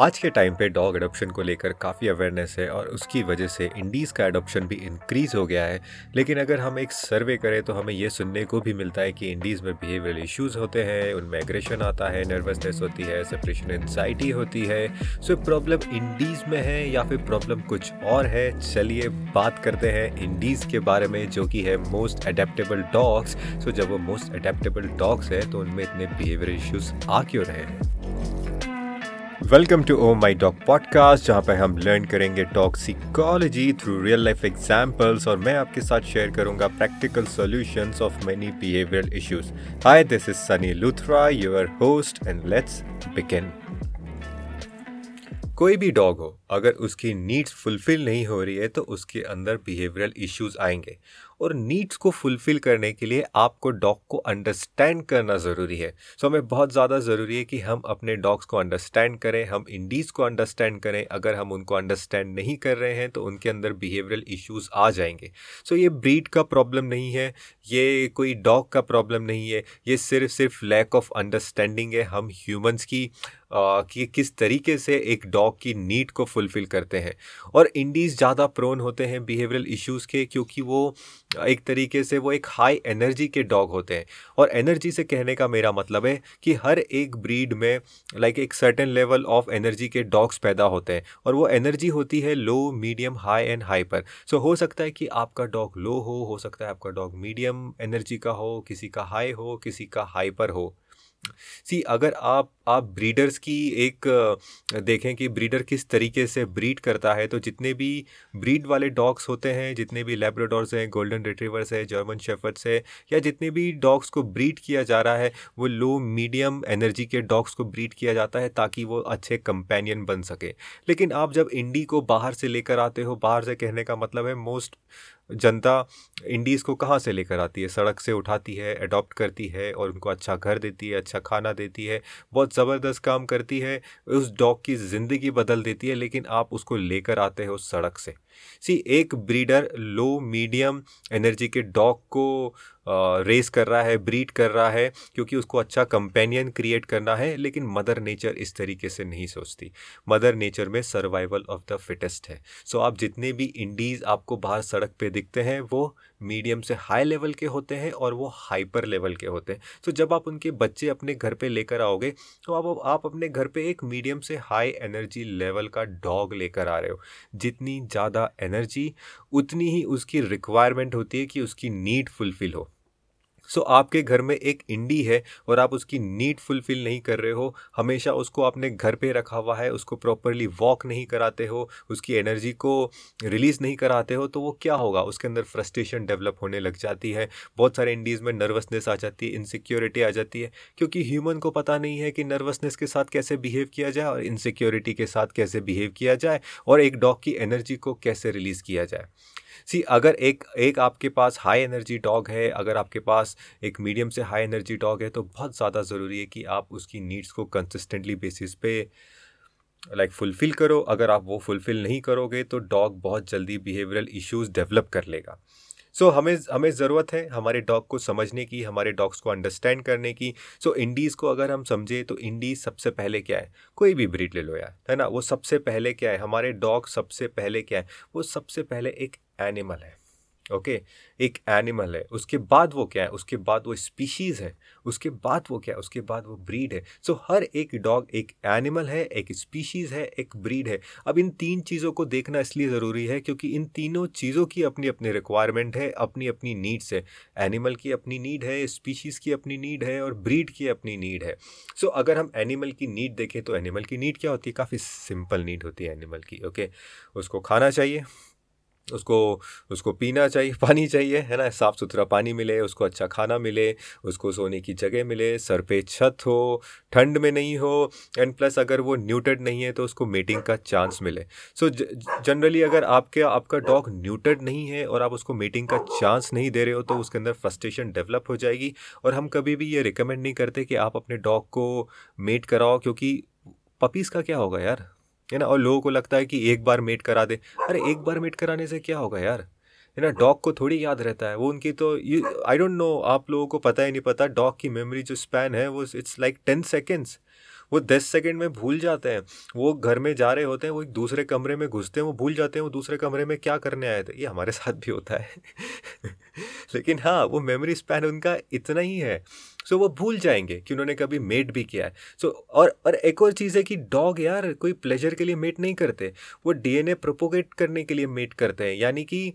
आज के टाइम पे डॉग एडॉप्शन को लेकर काफ़ी अवेयरनेस है और उसकी वजह से इंडीज़ का एडॉप्शन भी इंक्रीज़ हो गया है। लेकिन अगर हम एक सर्वे करें तो हमें ये सुनने को भी मिलता है कि इंडीज़ में बिहेवियरल इश्यूज़ होते हैं, उनमें एग्रेशन आता है नर्वसनेस होती है सेपरेशन एनजाइटी होती है। सो प्रॉब्लम इंडीज़ में है या फिर प्रॉब्लम कुछ और है? चलिए बात करते हैं इंडीज़ के बारे में, जो कि है मोस्ट अडेप्टेबल डॉग्स सो जब वो मोस्ट अडेप्टेबल डॉग्स है तो उनमें इतने बिहेवियर इश्यूज़ आ क्यों रहे हैं? Welcome to oh my dog podcast जहाँ पे हम लर्न करेंगे toxicology through real life examples और मैं आपके साथ शेयर करूँगा practical solutions of many behavioural issues hi this is Sunny Luthra your host and let's begin कोई भी डॉग हो, अगर उसकी नीड्स फुलफिल नहीं हो रही है तो उसके अंदर बिहेवियरल इश्यूज़ आएँगे। और नीड्स को फुलफ़िल करने के लिए आपको डॉग को अंडरस्टैंड करना ज़रूरी है। सो so, हमें बहुत ज़्यादा ज़रूरी है कि हम अपने डॉग्स को अंडरस्टैंड करें हम इंडीज़ को अंडरस्टैंड करें। अगर हम उनको अंडरस्टैंड नहीं कर रहे हैं तो उनके अंदर बिहेवियरल इश्यूज़ आ जाएँगे। सो so, ये ब्रीड का प्रॉब्लम नहीं है ये कोई डॉग का प्रॉब्लम नहीं है ये सिर्फ़ सिर्फ़ लैक ऑफ़ अंडरस्टैंडिंग है हम ह्यूमंस की। कि किस तरीके से एक डॉग की नीड को फुलफ़िल करते हैं। और इंडीज़ ज़्यादा प्रोन होते हैं बिहेवियरल इश्यूज़ के, क्योंकि वो एक तरीके से वो एक हाई एनर्जी के डॉग होते हैं। और एनर्जी से कहने का मेरा मतलब है कि हर एक ब्रीड में, लाइक एक सर्टेन लेवल ऑफ़ एनर्जी के डॉग्स पैदा होते हैं। और वो एनर्जी होती है low, medium, high and high पर। सो हो सकता है कि आपका डॉग लो हो हो सकता है आपका डॉग मीडियम एनर्जी का हो, किसी का हाई हो, किसी का हाइपर हो। सी, अगर आप आप ब्रीडर्स की एक देखें कि ब्रीडर किस तरीके से ब्रीड करता है तो जितने भी ब्रीड वाले डॉग्स होते हैं, जितने भी लेब्राडोर्स हैं गोल्डन रिट्रीवर्स है जर्मन शेफर्ड्स है, या जितने भी डॉग्स को ब्रीड किया जा रहा है, वो लो मीडियम एनर्जी के डॉग्स को ब्रीड किया जाता है ताकि वो अच्छे कंपेनियन बन सके। लेकिन आप जब इंडी को बाहर से लेकर आते हो, बाहर से कहने का मतलब है मोस्ट जनता इंडीज़ को कहाँ से लेकर आती है? सड़क से उठाती है अडॉप्ट करती है और उनको अच्छा घर देती है अच्छा खाना देती है, बहुत ज़बरदस्त काम करती है, उस डॉग की ज़िंदगी बदल देती है, लेकिन आप उसको लेकर आते हो सड़क से। सी एक ब्रीडर लो मीडियम एनर्जी के डॉग को रेस कर रहा है ब्रीड कर रहा है क्योंकि उसको अच्छा कंपेनियन क्रिएट करना है लेकिन मदर नेचर इस तरीके से नहीं सोचती। मदर नेचर में सर्वाइवल ऑफ़ द फिटेस्ट है। सो so, आप जितने भी इंडीज़ आपको बाहर सड़क पे दिखते हैं वो मीडियम से हाई लेवल के होते हैं और वो हाइपर लेवल के होते हैं। तो जब आप उनके बच्चे अपने घर पे लेकर आओगे तो आप आप अपने घर पे एक मीडियम से हाई एनर्जी लेवल का डॉग लेकर आ रहे हो। जितनी ज़्यादा एनर्जी, उतनी ही उसकी रिक्वायरमेंट होती है कि उसकी नीड फुलफ़िल हो। सो आपके घर में एक इंडी है और आप उसकी नीड फुलफिल नहीं कर रहे हो। हमेशा उसको आपने घर पे रखा हुआ है, उसको प्रॉपरली वॉक नहीं कराते हो, उसकी एनर्जी को रिलीज़ नहीं कराते हो तो वो क्या होगा? उसके अंदर फ्रस्ट्रेशन डेवलप होने लग जाती है। बहुत सारे इंडीज़ में नर्वसनेस आ जाती है इनसिक्योरिटी आ जाती है। क्योंकि ह्यूमन को पता नहीं है कि नर्वसनेस के साथ कैसे बिहेव किया जाए और इनसिक्योरिटी के साथ कैसे बिहेव किया जाए और एक डॉग की एनर्जी को कैसे रिलीज़ किया जाए। सी अगर एक एक आपके पास हाई एनर्जी डॉग है, अगर आपके पास एक मीडियम से हाई एनर्जी डॉग है तो बहुत ज़्यादा ज़रूरी है कि आप उसकी नीड्स को कंसिस्टेंटली बेसिस पे लाइक फुलफ़िल करो। अगर आप वो फुलफ़िल नहीं करोगे तो डॉग बहुत जल्दी बिहेवियरल इश्यूज़ डेवलप कर लेगा। सो so, हमें हमें ज़रूरत है हमारे डॉग को समझने की हमारे डॉग्स को अंडरस्टैंड करने की। सो so, इंडीज़ को अगर हम समझे तो इंडीज़ सबसे पहले क्या है? कोई भी ब्रीड ले लो यार है ना? वो सबसे पहले क्या है? हमारे डॉग सबसे पहले क्या है? वो सबसे पहले एक एनिमल है। ओके? okay? एक एनिमल है उसके बाद वो क्या है? उसके बाद वो स्पीशीज़ है उसके बाद वो क्या है? उसके बाद वो ब्रीड है। सो so, हर एक डॉग एक एनिमल है एक स्पीशीज़ है एक ब्रीड है। अब इन तीन चीज़ों को देखना इसलिए ज़रूरी है क्योंकि इन तीनों चीज़ों की अपनी अपनी रिक्वायरमेंट है अपनी अपनी नीड्स है। एनिमल की अपनी नीड है स्पीशीज़ की अपनी नीड है और ब्रीड की अपनी नीड है। सो so, अगर हम एनिमल की नीड देखें तो एनिमल की नीड क्या होती है? काफ़ी सिंपल नीड होती है एनिमल की ओके? okay? उसको खाना चाहिए। उसको उसको पीना चाहिए पानी चाहिए है ना? साफ़ सुथरा पानी मिले उसको अच्छा खाना मिले उसको सोने की जगह मिले सर पे छत हो ठंड में नहीं हो एंड प्लस अगर वो न्यूटेड नहीं है तो उसको मीटिंग का चांस मिले। सो so, जनरली अगर आपके आपका डॉग न्यूटेड नहीं है और आप उसको मीटिंग का चांस नहीं दे रहे हो तो उसके अंदर फ्रस्ट्रेशन डेवलप हो जाएगी। और हम कभी भी ये रिकमेंड नहीं करते कि आप अपने डॉग को मेट कराओ क्योंकि पपीज़ का क्या होगा यार? है ना? और लोगों को लगता है कि एक बार मेट करा दे। अरे, एक बार मेट कराने से क्या होगा यार? है ना? डॉग को थोड़ी याद रहता है। वो उनकी तो ये आई डोंट नो आप लोगों को पता ही नहीं पता, डॉग की मेमोरी जो स्पैन है, वो इट्स लाइक टेन सेकेंड्स वो दस सेकेंड में भूल जाते हैं। वो घर में जा रहे होते हैं, वो एक दूसरे कमरे में घुसते हैं, वो भूल जाते हैं, वो दूसरे कमरे में क्या करने आए थे? ये हमारे साथ भी होता है। लेकिन हाँ वो मेमोरी स्पैन उनका इतना ही है। सो वो भूल जाएँगे कि उन्होंने कभी मेट भी किया है। सो और और एक और चीज़ है कि डॉग यार कोई प्लेजर के लिए मेट नहीं करते। वो डीएनए प्रोपोगेट करने के लिए मेट करते हैं। यानी कि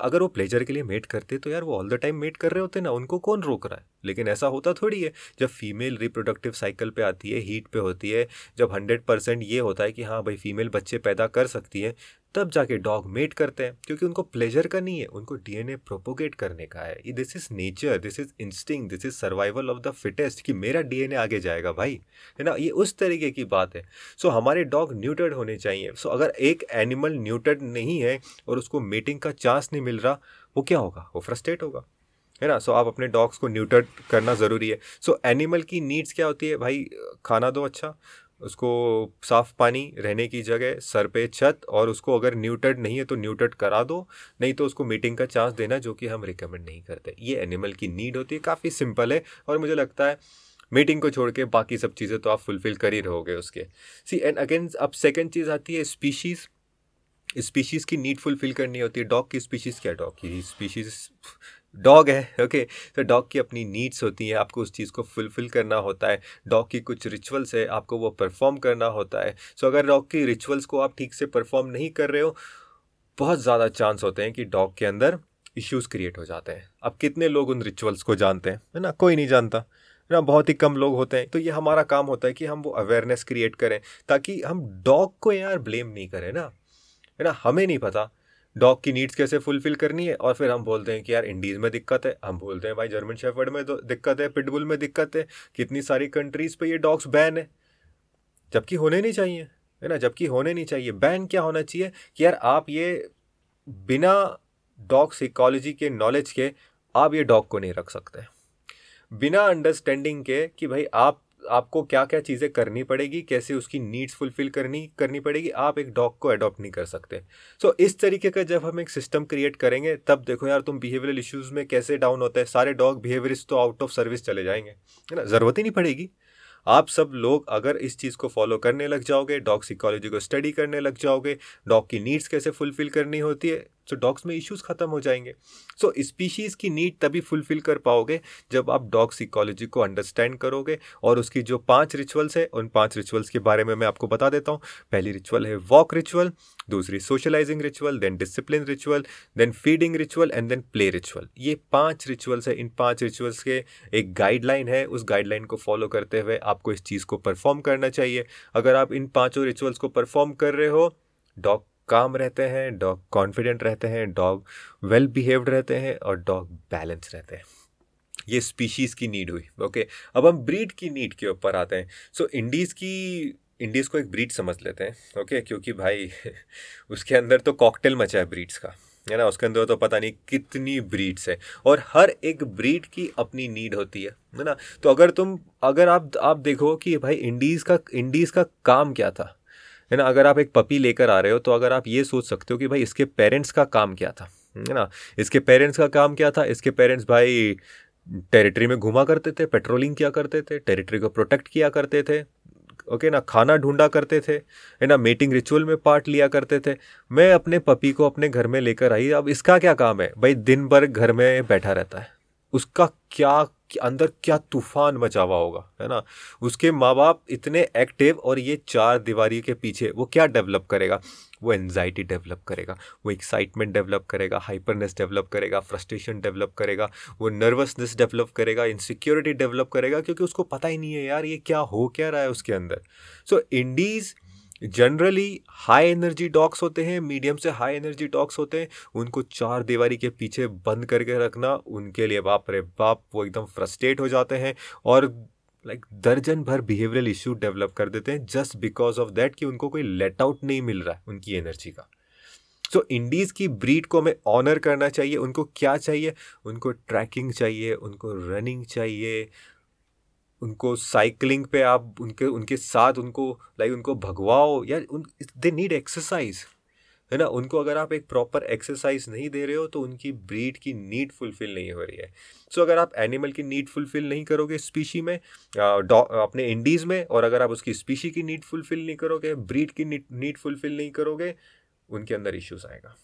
अगर वो प्लेजर के लिए मेट करते तो यार वो ऑल द टाइम मेट कर रहे होते ना, उनको कौन रोक रहा है? लेकिन ऐसा होता थोड़ी है। जब फीमेल रिप्रोडक्टिव साइकिल पे आती है हीट पे होती है, जब हंड्रेड परसेंट ये होता है कि हाँ भाई फीमेल बच्चे पैदा कर सकती है तब जाके डॉग मेट करते हैं क्योंकि उनको प्लेजर का नहीं है उनको डीएनए प्रोपोगेट करने का है। This is nature this is instinct this is survival of the fittest कि मेरा डीएनए आगे जाएगा भाई है ना? ये उस तरीके की बात है। सो so, हमारे डॉग न्यूटर्ड होने चाहिए। सो so, अगर एक एनिमल न्यूटर्ड नहीं है और उसको मेटिंग का चांस नहीं मिल रहा वो क्या होगा? वो फ्रस्ट्रेट होगा है ना? सो so, आप अपने डॉग्स को न्यूटर्ड करना ज़रूरी है। सो so, एनिमल की नीड्स क्या होती है? भाई खाना दो अच्छा उसको साफ़ पानी रहने की जगह, सर पे छत और उसको अगर न्यूटर्ड नहीं है तो न्यूटर्ड करा दो, नहीं तो उसको मीटिंग का चांस देना जो कि हम रिकमेंड नहीं करते। ये एनिमल की नीड होती है, काफ़ी सिंपल है और मुझे लगता है मीटिंग को छोड़ के बाकी सब चीज़ें तो आप फुलफ़िल कर ही रहोगे उसके। सी एंड अगेन अब सेकेंड चीज़ आती है स्पीशीज़ स्पीशीज़ की नीड फुलफ़िल करनी होती है। डॉग की स्पीशीज़ क्या डॉग की? स्पीशीज़ डॉग है ओके तो डॉग की अपनी नीड्स होती हैं, आपको उस चीज़ को फुलफ़िल करना होता है। डॉग की कुछ रिचुअल्स है, आपको वो परफॉर्म करना होता है। सो अगर डॉग की रिचुअल्स को आप ठीक से परफॉर्म नहीं कर रहे हो, बहुत ज़्यादा चांस होते हैं कि डॉग के अंदर इश्यूज़ क्रिएट हो जाते हैं। अब कितने लोग उन रिचुअल्स को जानते हैं? है ना? कोई नहीं जानता। ना? बहुत ही कम लोग होते हैं। तो ये हमारा काम होता है कि हम वो अवेयरनेस क्रिएट करें, ताकि हम डॉग को यार ब्लेम नहीं करें ना। है ना? हमें नहीं पता डॉग की नीड्स कैसे फुलफिल करनी है? और फिर हम बोलते हैं कि यार, इंडीज़ में दिक्कत है। हम बोलते हैं, भाई, जर्मन शेफर्ड में तो दिक्कत है, पिटबुल में दिक्कत है। कितनी सारी कंट्रीज़ पे ये डॉग्स बैन है। जबकि होने नहीं चाहिए, है ना? जबकि होने नहीं चाहिए। बैन क्या होना चाहिए? कि यार, आप ये बिना डॉग साइकोलॉजी के नॉलेज के आप ये डॉग को नहीं रख सकते। बिना अंडरस्टैंडिंग के कि भाई, आप आपको क्या क्या चीज़ें करनी पड़ेगी कैसे उसकी नीड्स फुलफिल करनी करनी पड़ेगी आप एक डॉग को अडॉप्ट नहीं कर सकते। सो so, इस तरीके का जब हम एक सिस्टम क्रिएट करेंगे तब देखो यार तुम बिहेवियरल इश्यूज़ में कैसे डाउन होता है सारे डॉग बिहेवियरिस्ट तो आउट ऑफ़ सर्विस चले जाएँगे है ना? ज़रूरत ही नहीं पड़ेगी। आप सब लोग अगर इस चीज़ को फॉलो करने लग जाओगे डॉग सिकोलॉजी को स्टडी करने लग जाओगे डॉग की नीड्स कैसे फुलफिल करनी होती है सो डॉग्स में इश्यूज़ खत्म हो जाएँगे। सो so, स्पीशीज़ की नीड तभी फुलफिल कर पाओगे जब आप डॉग सिकोलॉजी को अंडरस्टैंड करोगे और उसकी जो पाँच रिचुअल्स है उन पाँच रिचुअल्स के बारे में मैं आपको बता देता हूँ। पहली रिचुअल है वॉक रिचुअल दूसरी socialising ritual then discipline ritual then feeding ritual and then play ritual ये पाँच रिचुअल्स है। इन पाँच रिचुअल्स के एक गाइडलाइन है। उस गाइडलाइन को फॉलो करते हुए आपको इस चीज़ को परफॉर्म करना चाहिए। अगर आप इन पाँचों रिचुअल्स को परफॉर्म कर रहे हो डॉग काम रहते हैं डॉग कॉन्फिडेंट रहते हैं डॉग वेल बिहेव्ड रहते हैं और डॉग बैलेंस रहते हैं। ये स्पीशीज़ की नीड हुई ओके अब हम ब्रीड की नीड के ऊपर आते हैं। सो इंडीज़ की इंडीज़ को एक ब्रीड समझ लेते हैं ओके क्योंकि भाई, उसके अंदर तो कॉकटेल मचा है ब्रीड्स का, है ना? उसके अंदर तो पता नहीं कितनी ब्रीड्स है। और हर एक ब्रीड की अपनी नीड होती है है ना? तो अगर तुम, अगर आप आप देखो कि भाई इंडीज़ का इंडीज़ का काम क्या था? है ना? अगर आप एक पपी लेकर आ रहे हो तो अगर आप ये सोच सकते हो कि भाई इसके पेरेंट्स का काम क्या था, है ना? इसके पेरेंट्स का काम क्या था? इसके पेरेंट्स भाई टेरिटरी में घुमा करते थे पेट्रोलिंग किया करते थे टेरिटरी को प्रोटेक्ट किया करते थे ओके ना? खाना ढूंढा करते थे, है ना? मीटिंग रिचुअल में पार्ट लिया करते थे। मैं अपने पपी को अपने घर में लेकर आई, अब इसका क्या काम है? भाई दिन भर घर में बैठा रहता है। उसका क्या अंदर क्या तूफ़ान मचा हुआ होगा है ना? उसके माँ बाप इतने एक्टिव और ये चार दीवारी के पीछे वो क्या डेवलप करेगा? वो एनजाइटी डेवलप करेगा वो एक्साइटमेंट डेवलप करेगा हाइपरनेस डेवलप करेगा फ्रस्ट्रेशन डेवलप करेगा वो नर्वसनेस डेवलप करेगा इनसिक्योरिटी डेवलप करेगा क्योंकि उसको पता ही नहीं है यार ये क्या हो क्या रहा है उसके अंदर। So so, indies generally high energy dogs होते हैं मीडियम से हाई एनर्जी डॉग्स होते हैं। उनको चार दीवारी के पीछे बंद करके रखना उनके लिए बाप रे बाप वो एकदम फ्रस्ट्रेट हो जाते हैं और लाइक like, दर्जन भर बिहेवियरल इश्यू डेवलप कर देते हैं जस्ट बिकॉज़ ऑफ़ दैट कि उनको कोई लेट आउट नहीं मिल रहा है उनकी एनर्जी का। सो so, इंडीज़ की ब्रीड को हमें ऑनर करना चाहिए उनको क्या चाहिए? उनको ट्रैकिंग चाहिए उनको रनिंग चाहिए उनको साइकिलिंग पे आप उनके उनके साथ उनको लाइक उनको भगवाओ या उन दे नीड एक्सरसाइज है ना? उनको अगर आप एक प्रॉपर एक्सरसाइज नहीं दे रहे हो तो उनकी ब्रीड की नीड फुलफिल नहीं हो रही है। सो so, अगर आप एनिमल की नीड फुलफिल नहीं करोगे स्पीशी में अपने इंडीज़ में और अगर आप उसकी स्पीशी की नीड फुलफिल नहीं करोगे ब्रीड की नीड फुलफिल नहीं करोगे उनके अंदर इश्यूज़ आएगा।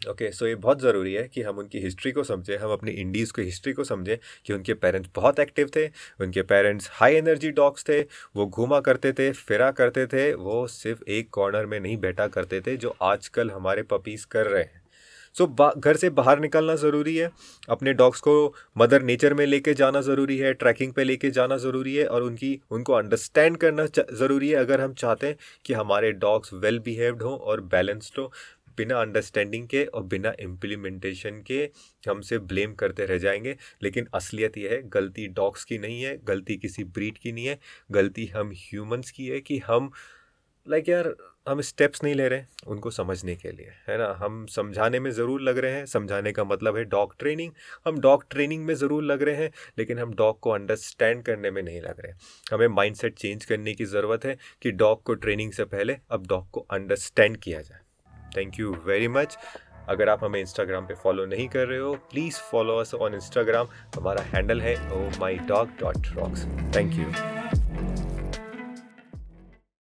ओके सो ये बहुत ज़रूरी है कि हम उनकी हिस्ट्री को समझें हम अपनी इंडीज़ की हिस्ट्री को समझें कि उनके पेरेंट्स बहुत एक्टिव थे उनके पेरेंट्स हाई एनर्जी डॉग्स थे वो घूमा करते थे फिरा करते थे वो सिर्फ़ एक कॉर्नर में नहीं बैठा करते थे जो आजकल हमारे पपीज़ कर रहे हैं। सो so, घर से बाहर निकलना ज़रूरी है अपने डॉग्स को मदर नेचर में लेके जाना ज़रूरी है ट्रैकिंग पे लेके जाना ज़रूरी है और उनकी उनको अंडरस्टैंड करना ज़रूरी है। अगर हम चाहते हैं कि हमारे डॉग्स वेल बिहेव्ड हों और बैलेंस्ड हो बिना अंडरस्टैंडिंग के और बिना इम्प्लीमेंटेशन के हमसे ब्लेम करते रह जाएँगे। लेकिन असलियत यह है, गलती डॉग्स की नहीं है, गलती किसी ब्रीड की नहीं है, गलती हम ह्यूमंस की है कि हम लाइक like यार, हम स्टेप्स नहीं ले रहे हैं उनको समझने के लिए, है ना? हम समझाने में ज़रूर लग रहे हैं, समझाने का मतलब है डॉग ट्रेनिंग हम डॉग ट्रेनिंग में ज़रूर लग रहे हैं, लेकिन हम डॉग को अंडरस्टैंड करने में नहीं लग रहे। हमें माइंडसेट चेंज करने की ज़रूरत है कि डॉग को ट्रेनिंग से पहले, अब डॉग को अंडरस्टैंड किया जाए। थैंक यू वेरी मच अगर आप हमें इंस्टाग्राम पे फॉलो नहीं कर रहे हो please follow us on Instagram हमारा हैंडल है ओ my dog dot rocks thank you